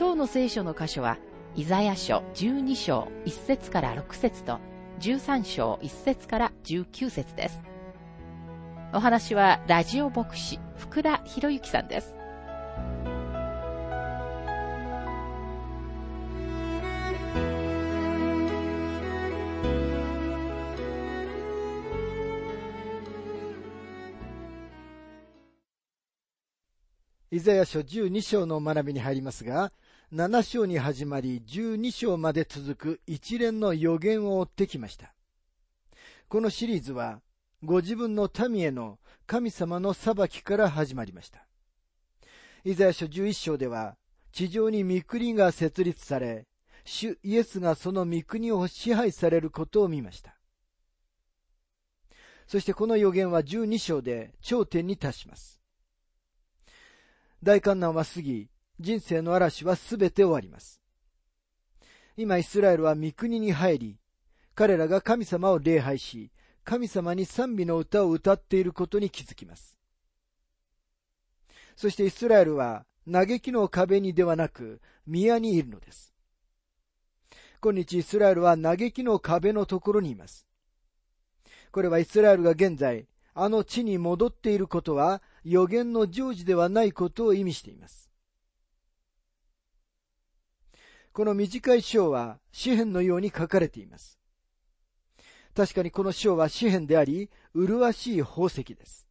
今日の聖書の箇所は、イザヤ書12章1節から6節と、13章1節から19節です。お話は、ラジオ牧師、福田博之さんです。イザヤ書12章の学びに入りますが、7章に始まり12章まで続く一連の予言を追ってきました。このシリーズは、ご自分の民への神様の裁きから始まりました。イザヤ書11章では、地上に御国が設立され、主イエスがその御国を支配されることを見ました。そしてこの予言は12章で頂点に達します。大観難は過ぎ、人生の嵐はすべて終わります。今イスラエルは御国に入り、彼らが神様を礼拝し、神様に賛美の歌を歌っていることに気づきます。そしてイスラエルは嘆きの壁にではなく宮にいるのです。今日イスラエルは嘆きの壁のところにいます。これはイスラエルが現在、あの地に戻っていることは予言の成就ではないことを意味しています。この短い章は詩篇のように書かれています。確かにこの章は詩篇であり、麗しい宝石です。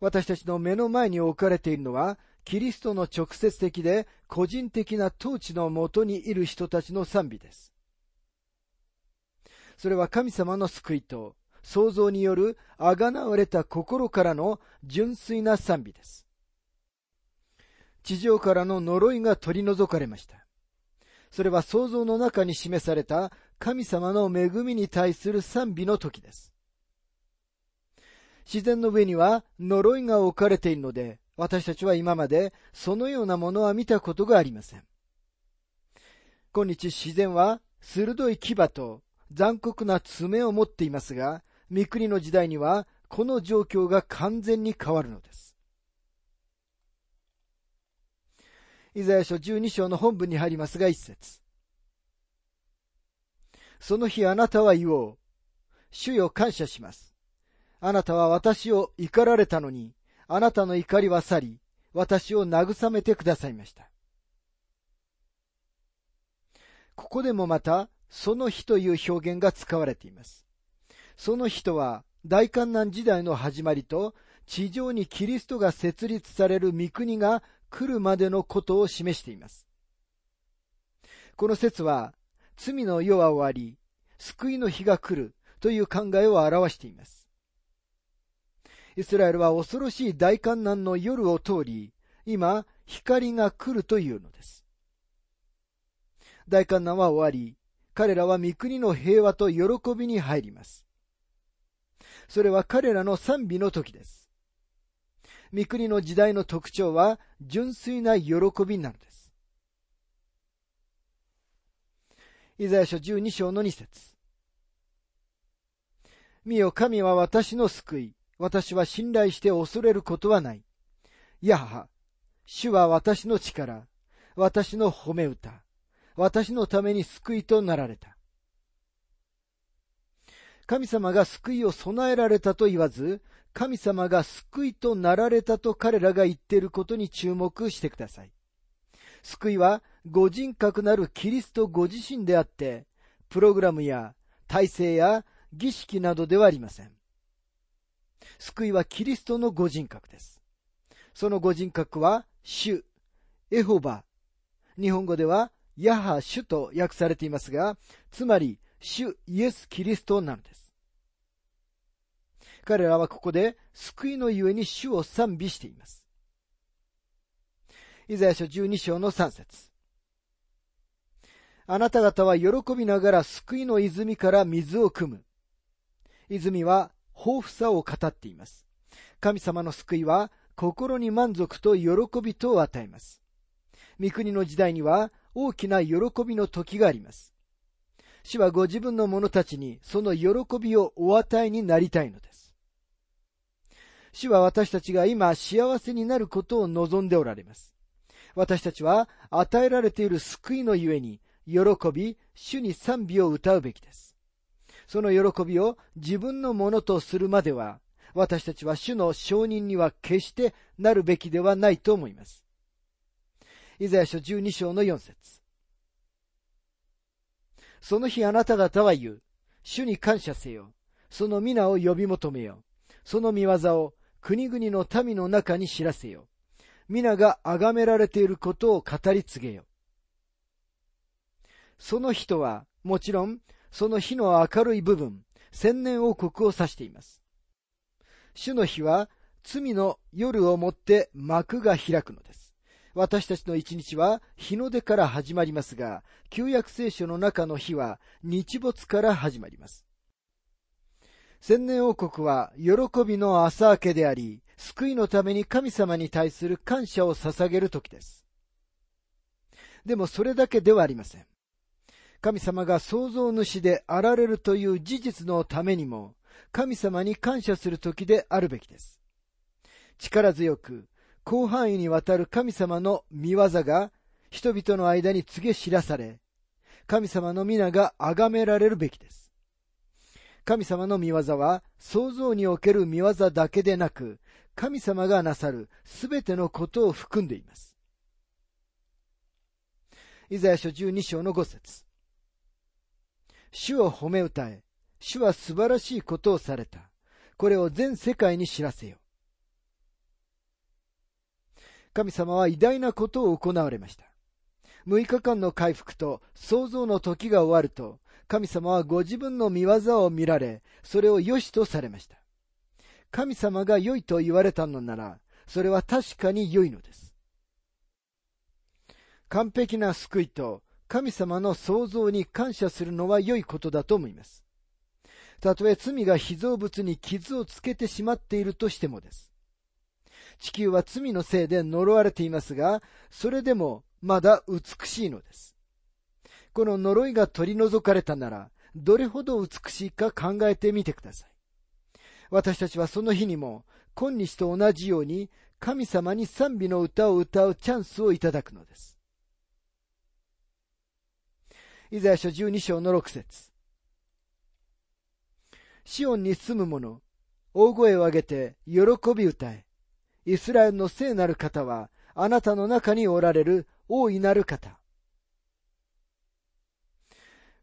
私たちの目の前に置かれているのは、キリストの直接的で個人的な統治のもとにいる人たちの賛美です。それは神様の救いと創造によるあがなわれた心からの純粋な賛美です。地上からの呪いが取り除かれました。それは創造の中に示された神様の恵みに対する賛美の時です。自然の上には呪いが置かれているので、私たちは今までそのようなものは見たことがありません。今日自然は鋭い牙と残酷な爪を持っていますが、三国の時代には、この状況が完全に変わるのです。イザヤ書12章の本文に入りますが一節。その日あなたは言おう。主よ感謝します。あなたは私を怒られたのに、あなたの怒りは去り、私を慰めてくださいました。ここでもまた、その日という表現が使われています。その人は大観難時代の始まりと地上にキリストが設立される御国が来るまでのことを示しています。この説は罪の世は終わり、救いの日が来るという考えを表しています。イスラエルは恐ろしい大観難の夜を通り、今、光が来るというのです。大観難は終わり、彼らは御国の平和と喜びに入ります。それは彼らの賛美の時です。三国の時代の特徴は純粋な喜びなのです。イザヤ書12章の2節見よ神は私の救い。私は信頼して恐れることはない。やはは、主は私の力、私の褒め歌、私のために救いとなられた。神様が救いを備えられたと言わず、神様が救いとなられたと彼らが言っていることに注目してください。救いは、ご人格なるキリストご自身であって、プログラムや体制や儀式などではありません。救いはキリストのご人格です。そのご人格は、主、エホバ、日本語では、ヤハ主と訳されていますが、つまり、主イエス・キリストなのです。彼らはここで救いのゆえに主を賛美しています。イザヤ書12章の3節あなた方は喜びながら救いの泉から水を汲む。泉は豊富さを語っています。神様の救いは心に満足と喜びとを与えます。御国の時代には大きな喜びの時があります。主はご自分の者たちにその喜びをお与えになりたいのです。主は私たちが今幸せになることを望んでおられます。私たちは与えられている救いのゆえに、喜び、主に賛美を歌うべきです。その喜びを自分のものとするまでは、私たちは主の承認には決してなるべきではないと思います。イザヤ書12章の4節その日あなた方は言う。主に感謝せよ。その皆を呼び求めよ。その見業を国々の民の中に知らせよ。皆が崇められていることを語り継げよ。その人は、もちろん、その日の明るい部分、千年王国を指しています。主の日は、罪の夜をもって幕が開くのです。私たちの一日は日の出から始まりますが、旧約聖書の中の日は日没から始まります。千年王国は喜びの朝明けであり、救いのために神様に対する感謝を捧げる時です。でもそれだけではありません。神様が創造主であられるという事実のためにも、神様に感謝する時であるべきです。力強く、広範囲にわたる神様の見業が人々の間に告げ知らされ、神様の皆が崇められるべきです。神様の見業は創造における見業だけでなく、神様がなさるすべてのことを含んでいます。イザヤ書12章の5節主を褒め歌え。主は素晴らしいことをされた。これを全世界に知らせよ。神様は偉大なことを行われました。6日間の回復と創造の時が終わると、神様はご自分の見業を見られ、それを良しとされました。神様が良いと言われたのなら、それは確かに良いのです。完璧な救いと神様の創造に感謝するのは良いことだと思います。たとえ罪が被造物に傷をつけてしまっているとしてもです。地球は罪のせいで呪われていますが、それでもまだ美しいのです。この呪いが取り除かれたなら、どれほど美しいか考えてみてください。私たちはその日にも、今日と同じように、神様に賛美の歌を歌うチャンスをいただくのです。イザヤ書12章の6節シオンに住む者、大声を上げて喜び歌え。イスラエルの聖なる方は、あなたの中におられる大いなる方。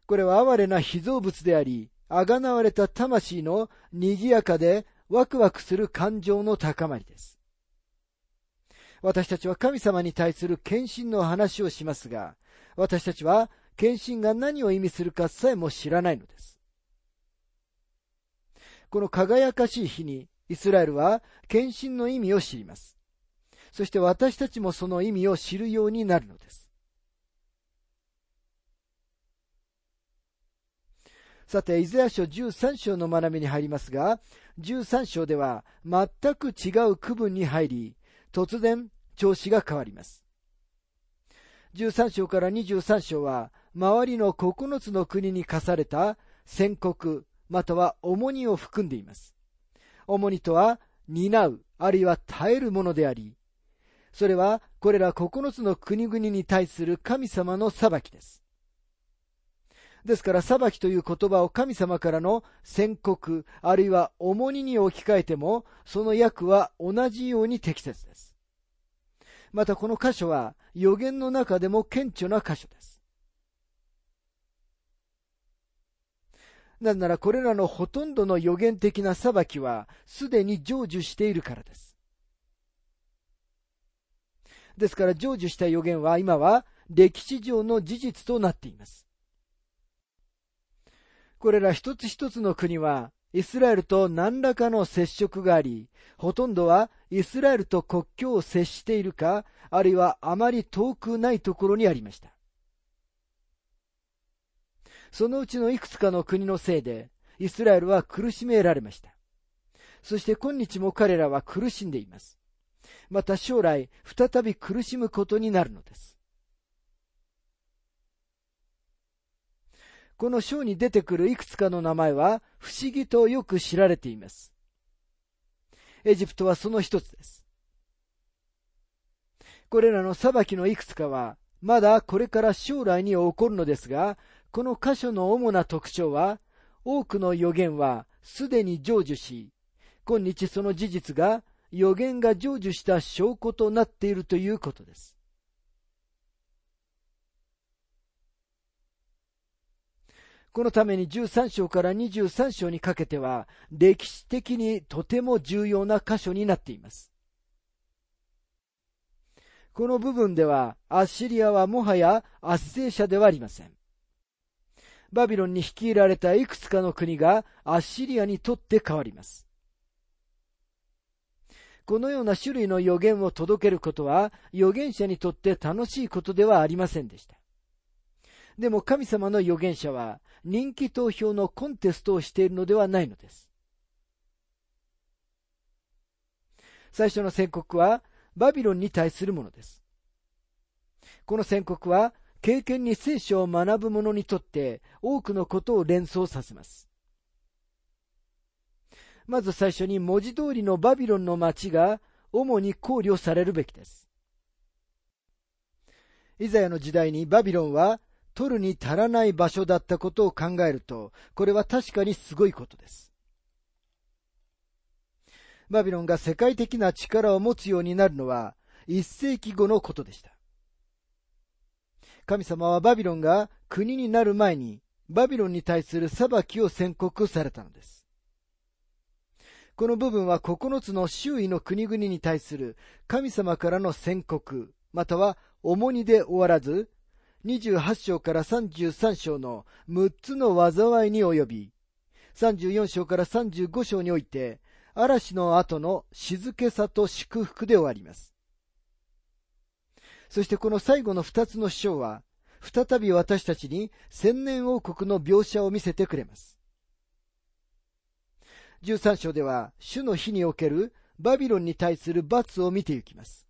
これは哀れな被造物であり、あがなわれた魂の賑やかでワクワクする感情の高まりです。私たちは神様に対する献身の話をしますが、私たちは献身が何を意味するかさえも知らないのです。この輝かしい日にイスラエルは献身の意味を知ります。そして私たちもその意味を知るようになるのです。さて、イザヤ書13章の学びに入りますが、13章では全く違う区分に入り、突然調子が変わります。13章から23章は周りの9つの国に課された宣告、または重荷を含んでいます。重荷とは、担う、あるいは耐えるものであり、それは、これら9つの国々に対する神様の裁きです。ですから、裁きという言葉を神様からの宣告、あるいは重荷に置き換えても、その訳は同じように適切です。またこの箇所は予言の中でも顕著な箇所です。なぜならこれらのほとんどの予言的な裁きはすでに成就しているからです。ですから成就した予言は今は歴史上の事実となっています。これら一つ一つの国はイスラエルと何らかの接触があり、ほとんどはイスラエルと国境を接しているか、あるいはあまり遠くないところにありました。そのうちのいくつかの国のせいで、イスラエルは苦しめられました。そして今日も彼らは苦しんでいます。また将来、再び苦しむことになるのです。この章に出てくるいくつかの名前は不思議とよく知られています。エジプトはその一つです。これらの裁きのいくつかは、まだこれから将来に起こるのですが、この箇所の主な特徴は、多くの予言はすでに成就し、今日その事実が予言が成就した証拠となっているということです。このために13章から23章にかけては歴史的にとても重要な箇所になっています。この部分ではアッシリアはもはや圧政者ではありません。バビロンに率いられたいくつかの国がアッシリアにとって変わります。このような種類の予言を届けることは預言者にとって楽しいことではありませんでした。でも神様の預言者は人気投票のコンテストをしているのではないのです。最初の宣告はバビロンに対するものです。この宣告は経験に聖書を学ぶ者にとって多くのことを連想させます。まず最初に文字通りのバビロンの町が主に考慮されるべきです。イザヤの時代にバビロンは取るに足らない場所だったことを考えると、これは確かにすごいことです。バビロンが世界的な力を持つようになるのは、一世紀後のことでした。神様はバビロンが国になる前に、バビロンに対する裁きを宣告されたのです。この部分は9つの周囲の国々に対する神様からの宣告、または重荷で終わらず、28章から33章の6つの災いに及び、34章から35章において、嵐の後の静けさと祝福で終わります。そしてこの最後の2つの章は、再び私たちに千年王国の描写を見せてくれます。13章では、主の日におけるバビロンに対する罰を見ていきます。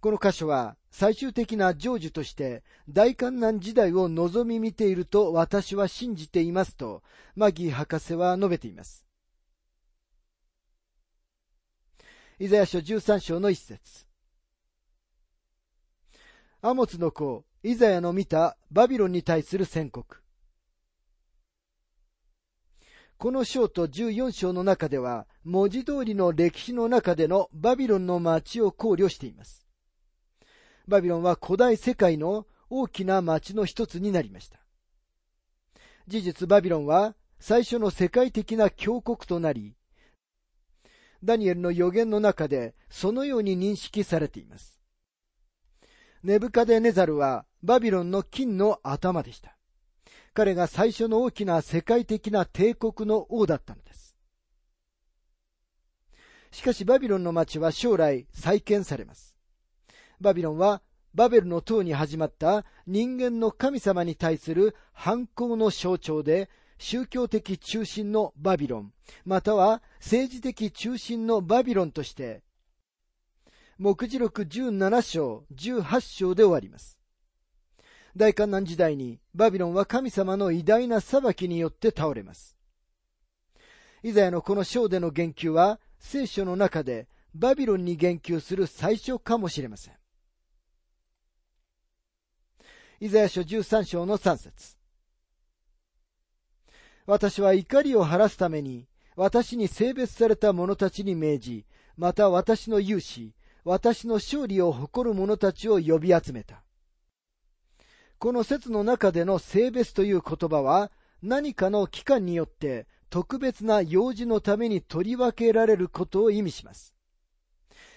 この箇所は最終的な成就として大観難時代を望み見ていると私は信じていますとマギー博士は述べています。イザヤ書13章の一節アモツの子、イザヤの見たバビロンに対する宣告。この章と14章の中では、文字通りの歴史の中でのバビロンの町を考慮しています。バビロンは古代世界の大きな町の一つになりました。事実バビロンは最初の世界的な強国となり、ダニエルの予言の中でそのように認識されています。ネブカデネザルはバビロンの金の頭でした。彼が最初の大きな世界的な帝国の王だったのです。しかしバビロンの町は将来再建されます。バビロンはバベルの塔に始まった人間の神様に対する反抗の象徴で、宗教的中心のバビロン、または政治的中心のバビロンとして、目次録17章、18章で終わります。大観難時代にバビロンは神様の偉大な裁きによって倒れます。イザヤのこの章での言及は聖書の中でバビロンに言及する最初かもしれません。イザヤ書13章の3節私は怒りを晴らすために、私に性別された者たちに命じ、また私の勇士、私の勝利を誇る者たちを呼び集めた。この説の中での性別という言葉は、何かの期間によって特別な用事のために取り分けられることを意味します。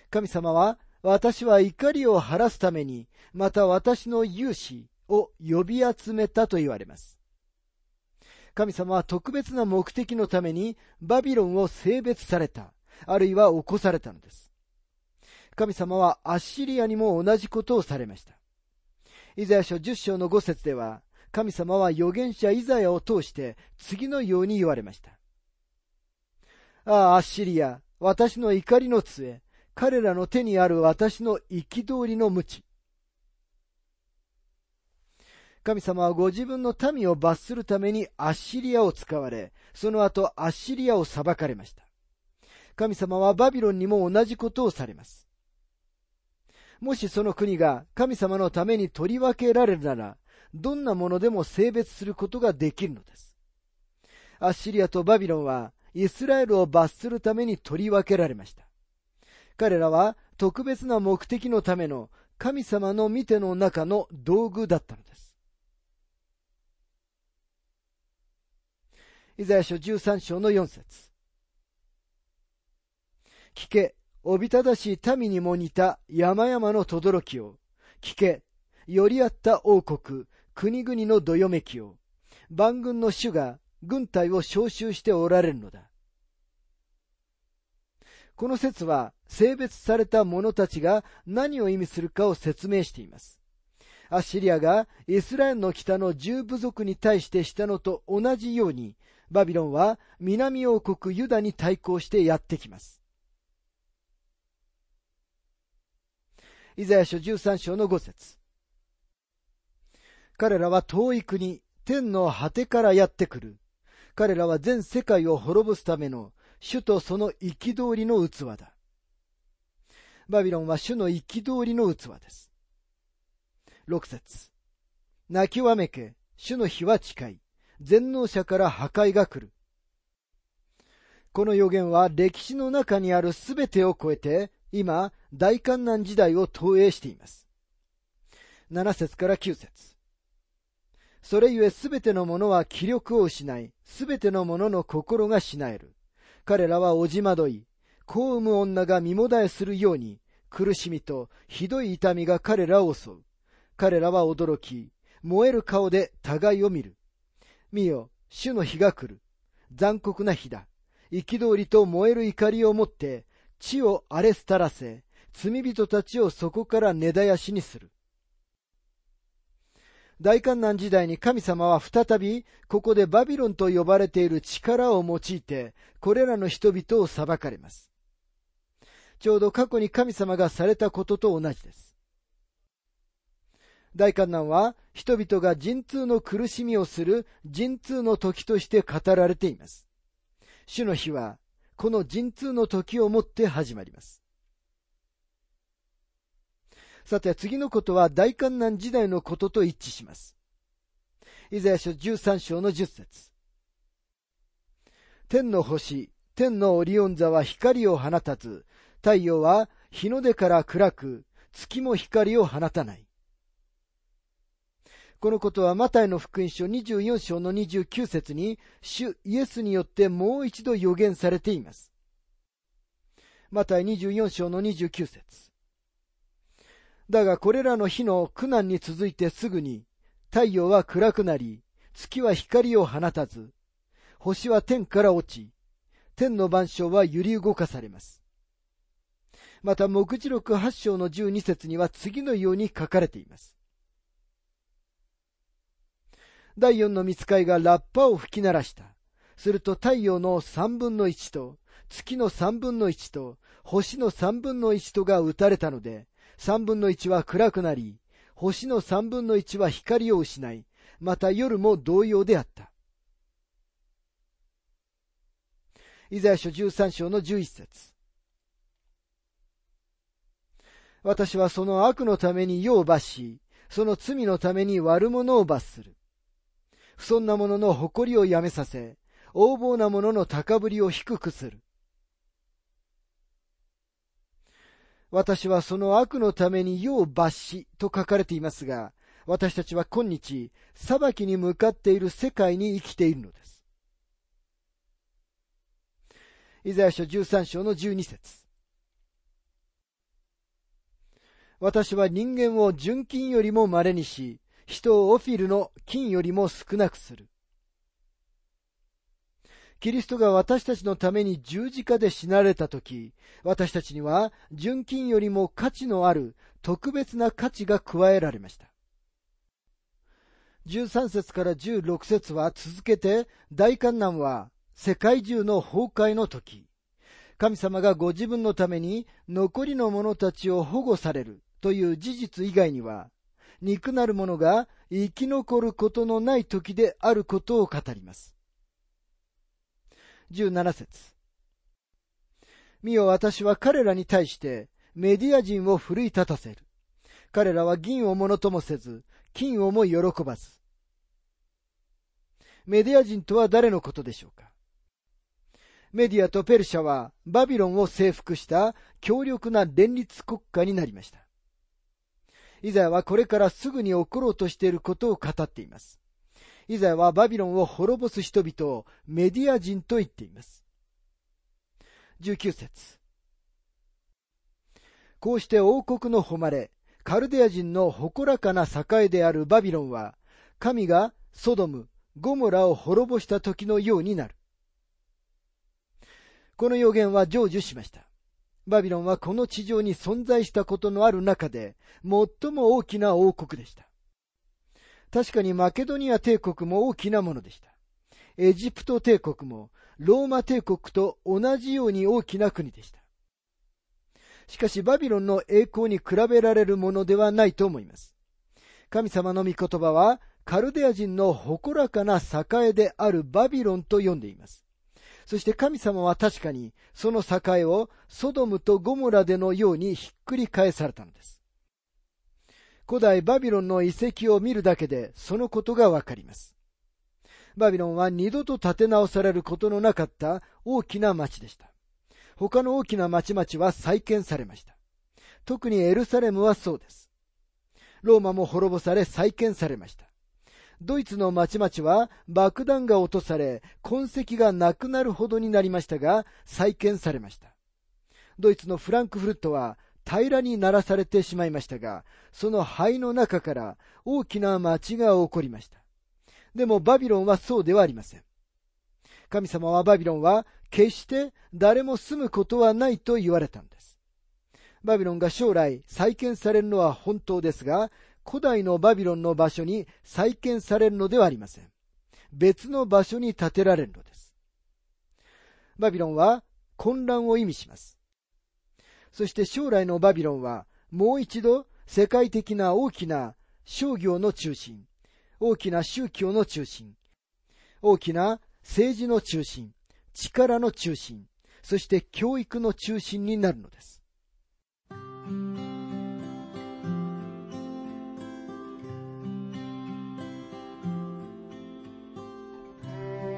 神様は私は怒りを晴らすために、また私の勇士を呼び集めたと言われます。神様は特別な目的のためにバビロンを性別された、あるいは起こされたのです。神様はアッシリアにも同じことをされました。イザヤ書10章の5節では、神様は預言者イザヤを通して次のように言われました。ああ、アッシリア、私の怒りの杖、彼らの手にある私の憤りの無知。神様はご自分の民を罰するためにアッシリアを使われ、その後アッシリアを裁かれました。神様はバビロンにも同じことをされます。もしその国が神様のために取り分けられるなら、どんなものでも性別することができるのです。アッシリアとバビロンはイスラエルを罰するために取り分けられました。彼らは特別な目的のための神様の見ての中の道具だったのです。イザヤ書13章の4節聞け、おびただしい民にも似た山々の轟きを。聞け、よりあった王国、国々のどよめきを。万軍の主が軍隊を召集しておられるのだ。この説は性別された者たちが何を意味するかを説明しています。アッシリアがイスラエルの北の十部族に対してしたのと同じように、バビロンは南王国ユダに対抗してやってきます。イザヤ書13章の5節彼らは遠い国、天の果てからやってくる。彼らは全世界を滅ぼすための主とその憤りの器だ。バビロンは主の憤りの器です。6節泣きわめけ、主の日は近い。全能者から破壊が来る。この予言は歴史の中にあるすべてを超えて、今、大観難時代を投影しています。7節から9節それゆえすべてのものは気力を失い、すべてのものの心がしなえる。彼らはおじまどい、子を産む女が身もだえするように、苦しみとひどい痛みが彼らを襲う。彼らは驚き、燃える顔で互いを見る。見よ、主の日が来る。残酷な日だ。憤りと燃える怒りをもって、地を荒れ廃らせ、罪人たちをそこから根絶やしにする。大観難時代に神様は再び、ここでバビロンと呼ばれている力を用いて、これらの人々を裁かれます。ちょうど過去に神様がされたことと同じです。大観難は人々が陣痛の苦しみをする陣痛の時として語られています。主の日はこの陣痛の時をもって始まります。さて次のことは大観難時代のことと一致します。イザヤ書13章の10節天の星、天のオリオン座は光を放たず、太陽は日の出から暗く、月も光を放たない。このことはマタイの福音書24章の29節に主イエスによってもう一度予言されています。マタイ24章の29節だがこれらの日の苦難に続いてすぐに太陽は暗くなり、月は光を放たず、星は天から落ち、天の万象は揺り動かされます。また、目次録8章の12節には次のように書かれています。第四の見つかいがラッパを吹き鳴らした。すると太陽の三分の一と、月の三分の一と、星の三分の一とが打たれたので、三分の一は暗くなり、星の三分の一は光を失い、また夜も同様であった。イザヤ書13章の11節私はその悪のために世を罰し、その罪のために悪者を罰する。不尊な者のの誇りをやめさせ、横暴な者の高ぶりを低くする。私はその悪のために世を罰しと書かれていますが、私たちは今日、裁きに向かっている世界に生きているのです。イザヤ書13章の12節私は人間を純金よりも稀にし、人をオフィルの金よりも少なくする。キリストが私たちのために十字架で死なれたとき、私たちには純金よりも価値のある特別な価値が加えられました。13節から16節は続けて大観難は世界中の崩壊の時、神様がご自分のために残りの者たちを保護されるという事実以外には、肉なる者が生き残ることのない時であることを語ります。17節見よ私は彼らに対してメディア人を奮い立たせる。彼らは銀をものともせず、金をも喜ばず。メディア人とは誰のことでしょうか？メディアとペルシャはバビロンを征服した強力な連立国家になりました。イザヤはこれからすぐに起ころうとしていることを語っています。イザヤはバビロンを滅ぼす人々をメディア人と言っています。19節こうして王国の誉れ、カルデア人の誇らかな栄であるバビロンは、神がソドム、ゴモラを滅ぼした時のようになる。この予言は成就しました。バビロンはこの地上に存在したことのある中で、最も大きな王国でした。確かにマケドニア帝国も大きなものでした。エジプト帝国もローマ帝国と同じように大きな国でした。しかしバビロンの栄光に比べられるものではないと思います。神様の御言葉はカルデア人の誇らかな栄であるバビロンと呼んでいます。そして神様は確かにその栄をソドムとゴモラでのようにひっくり返されたのです。古代バビロンの遺跡を見るだけでそのことがわかります。バビロンは二度と建て直されることのなかった大きな町でした。他の大きな町々は再建されました。特にエルサレムはそうです。ローマも滅ぼされ再建されました。ドイツの町々は爆弾が落とされ、痕跡がなくなるほどになりましたが、再建されました。ドイツのフランクフルトは平らにならされてしまいましたが、その灰の中から大きな町が起こりました。でもバビロンはそうではありません。神様はバビロンは決して誰も住むことはないと言われたんです。バビロンが将来再建されるのは本当ですが、古代のバビロンの場所に再建されるのではありません。別の場所に建てられるのです。バビロンは混乱を意味します。そして将来のバビロンはもう一度世界的な大きな商業の中心、大きな宗教の中心、大きな政治の中心、力の中心、そして教育の中心になるのです。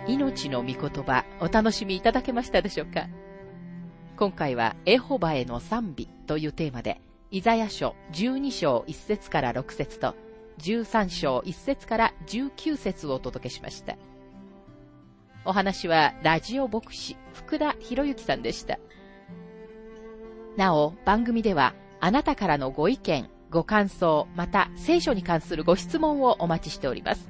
命の御言葉お楽しみいただけましたでしょうか？今回はエホバへの賛美というテーマで、イザヤ書12章1節から6節と13章1節から19節をお届けしました。お話はラジオ牧師福田博之さんでした。なお、番組ではあなたからのご意見、ご感想、また聖書に関するご質問をお待ちしております。